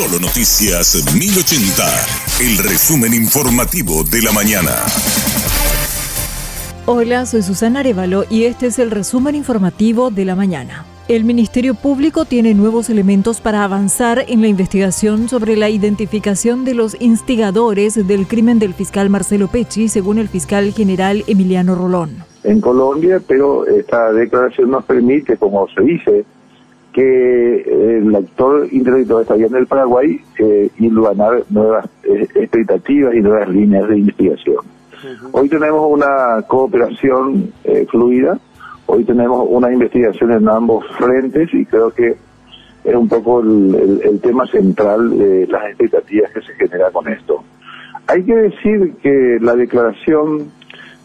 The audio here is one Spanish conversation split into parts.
Solo Noticias 1080, el resumen informativo de la mañana. Hola, soy Susana Arevalo y este es el resumen informativo de la mañana. El Ministerio Público tiene nuevos elementos para avanzar en la investigación sobre la identificación de los instigadores del crimen del fiscal Marcelo Pecci, según el fiscal general Emiliano Rolón. En Colombia, pero esta declaración nos permite, como se dice, que el actor intelectual está en el Paraguay eh, iluminar nuevas eh, expectativas y nuevas líneas de investigación. Hoy tenemos una cooperación eh, fluida Hoy tenemos una investigación en ambos frentes y creo que es un poco el, tema central de las expectativas que se genera con esto. Hay que decir que la declaración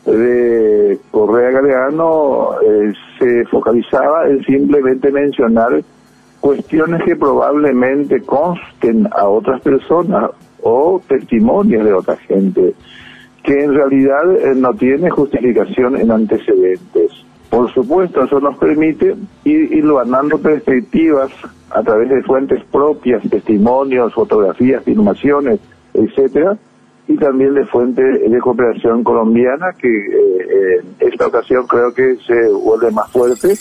de Correa Galeano eh, se focalizaba en simplemente mencionar cuestiones que probablemente consten a otras personas o testimonios de otra gente, que en realidad eh, no tiene justificación en antecedentes. Por supuesto, eso nos permite ir ganando perspectivas a través de fuentes propias, testimonios, fotografías, filmaciones, etcétera, y también de fuentes de cooperación colombiana que eh, en esta ocasión creo que se vuelve más fuerte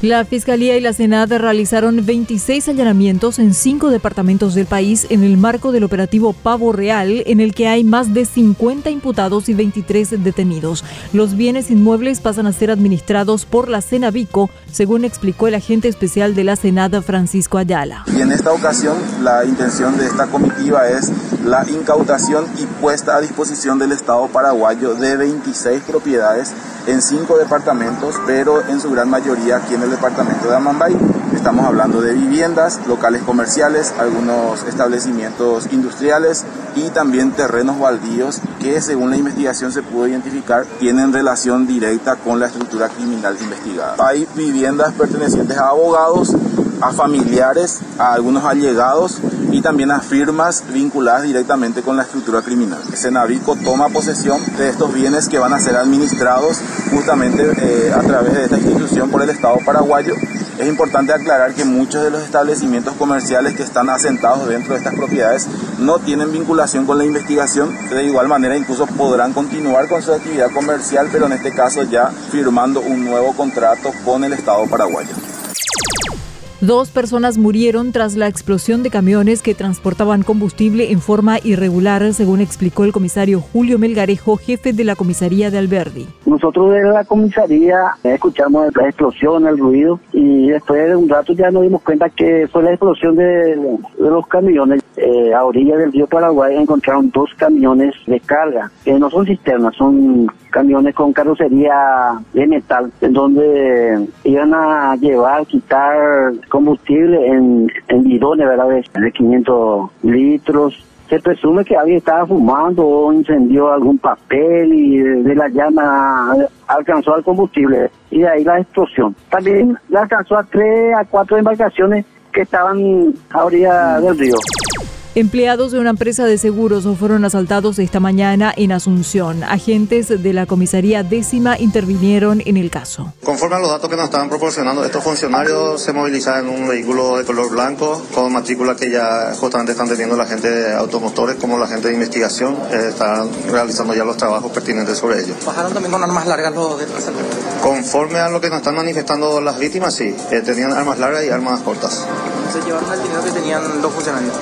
la Fiscalía y la Senada realizaron 26 allanamientos en cinco departamentos del país en el marco del operativo Pavo Real, en el que hay más de 50 imputados y 23 detenidos. Los bienes inmuebles pasan a ser administrados por la Senavico, según explicó el agente especial de la Senada, Francisco Ayala. Y en esta ocasión, la intención de esta comitiva es la incautación y puesta a disposición del Estado paraguayo de 26 propiedades en cinco departamentos, pero en su gran mayoría aquí en el departamento de Amambay. Estamos hablando de viviendas, locales comerciales, algunos establecimientos industriales y también terrenos baldíos que según la investigación se pudo identificar tienen relación directa con la estructura criminal investigada. Hay viviendas pertenecientes a abogados, a familiares, a algunos allegados y también a firmas vinculadas directamente con la estructura criminal. Senavico toma posesión de estos bienes que van a ser administrados justamente eh, a través de esta institución por el Estado paraguayo. Es importante aclarar que muchos de los establecimientos comerciales que están asentados dentro de estas propiedades no tienen vinculación con la investigación. De igual manera, incluso podrán continuar con su actividad comercial, pero en este caso ya firmando un nuevo contrato con el Estado paraguayo. Dos personas murieron tras la explosión de camiones que transportaban combustible en forma irregular, según explicó el comisario Julio Melgarejo, jefe de la comisaría de Alberdi. Nosotros de la comisaría escuchamos la explosión, el ruido, y después de un rato ya nos dimos cuenta que fue la explosión de, los camiones. Eh, a orilla del río Paraguay encontraron dos camiones de carga, que no son cisternas, son camiones con carrocería de metal, en donde iban a llevar, quitar combustible en, en bidones, ¿verdad? De 500 litros. Se presume que alguien estaba fumando o incendió algún papel y de, la llama alcanzó al combustible y de ahí la explosión. También la alcanzó a tres, a cuatro embarcaciones que estaban a orilla del río. Empleados de una empresa de seguros fueron asaltados esta mañana en Asunción. Agentes de la comisaría décima intervinieron en el caso. Conforme a los datos que nos estaban proporcionando, estos funcionarios se movilizaron en un vehículo de color blanco con matrícula que ya justamente están teniendo la gente de automotores como la gente de investigación. Eh, están realizando ya los trabajos pertinentes sobre ellos. ¿Bajaron también con armas largas los de Conforme a lo que nos están manifestando las víctimas, sí. Eh, tenían armas largas y armas cortas. ¿Se llevaron el dinero que tenían los funcionarios?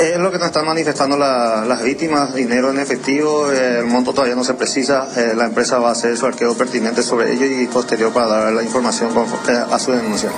Es lo que nos están manifestando las víctimas, dinero en efectivo, el monto todavía no se precisa, eh, la empresa va a hacer su arqueo pertinente sobre ello y posterior para dar la información eh, a su denuncia.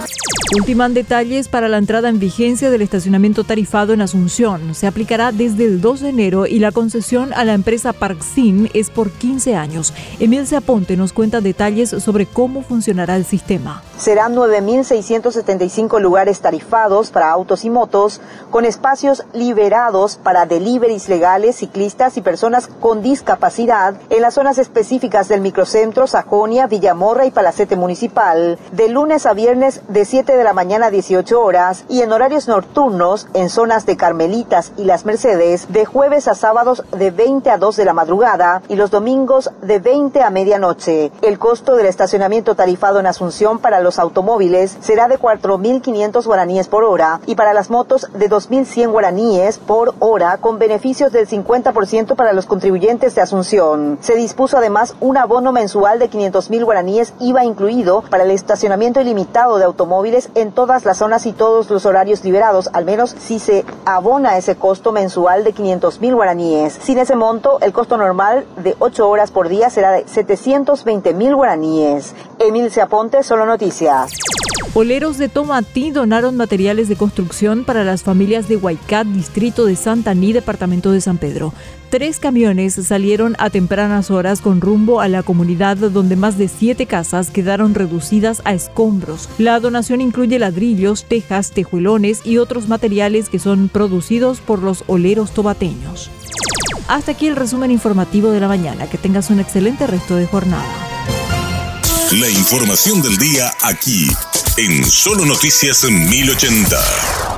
Ultiman detalles para la entrada en vigencia del estacionamiento tarifado en Asunción. Se aplicará desde el 2 de enero y la concesión a la empresa Parksim es por 15 años. Emil Aponte nos cuenta detalles sobre cómo funcionará el sistema. Serán 9.675 lugares tarifados para autos y motos con espacios libres liberados para deliveries legales, ciclistas y personas con discapacidad en las zonas específicas del microcentro Sajonia, Villamorra y Palacete Municipal, de lunes a viernes de 7 de la mañana a 18 horas y en horarios nocturnos en zonas de Carmelitas y Las Mercedes de jueves a sábados de 20 a 2 de la madrugada y los domingos de 20 a medianoche. El costo del estacionamiento tarifado en Asunción para los automóviles será de 4.500 guaraníes por hora y para las motos de 2.100 guaraníes por hora con beneficios del 50% para los contribuyentes de Asunción. Se dispuso además un abono mensual de 500.000 guaraníes IVA incluido para el estacionamiento ilimitado de automóviles en todas las zonas y todos los horarios liberados, al menos si se abona ese costo mensual de 500.000 guaraníes. Sin ese monto, el costo normal de 8 horas por día será de 720.000 guaraníes. Emil Aponte, Solo Noticias. Oleros de Tomatí donaron materiales de construcción para las familias de Huaycat, distrito de Santa Ní, departamento de San Pedro. Tres camiones salieron a tempranas horas con rumbo a la comunidad donde más de siete casas quedaron reducidas a escombros. La donación incluye ladrillos, tejas, tejuelones y otros materiales que son producidos por los oleros tobateños. Hasta aquí el resumen informativo de la mañana. Que tengas un excelente resto de jornada. La información del día aquí en Solo Noticias 1080.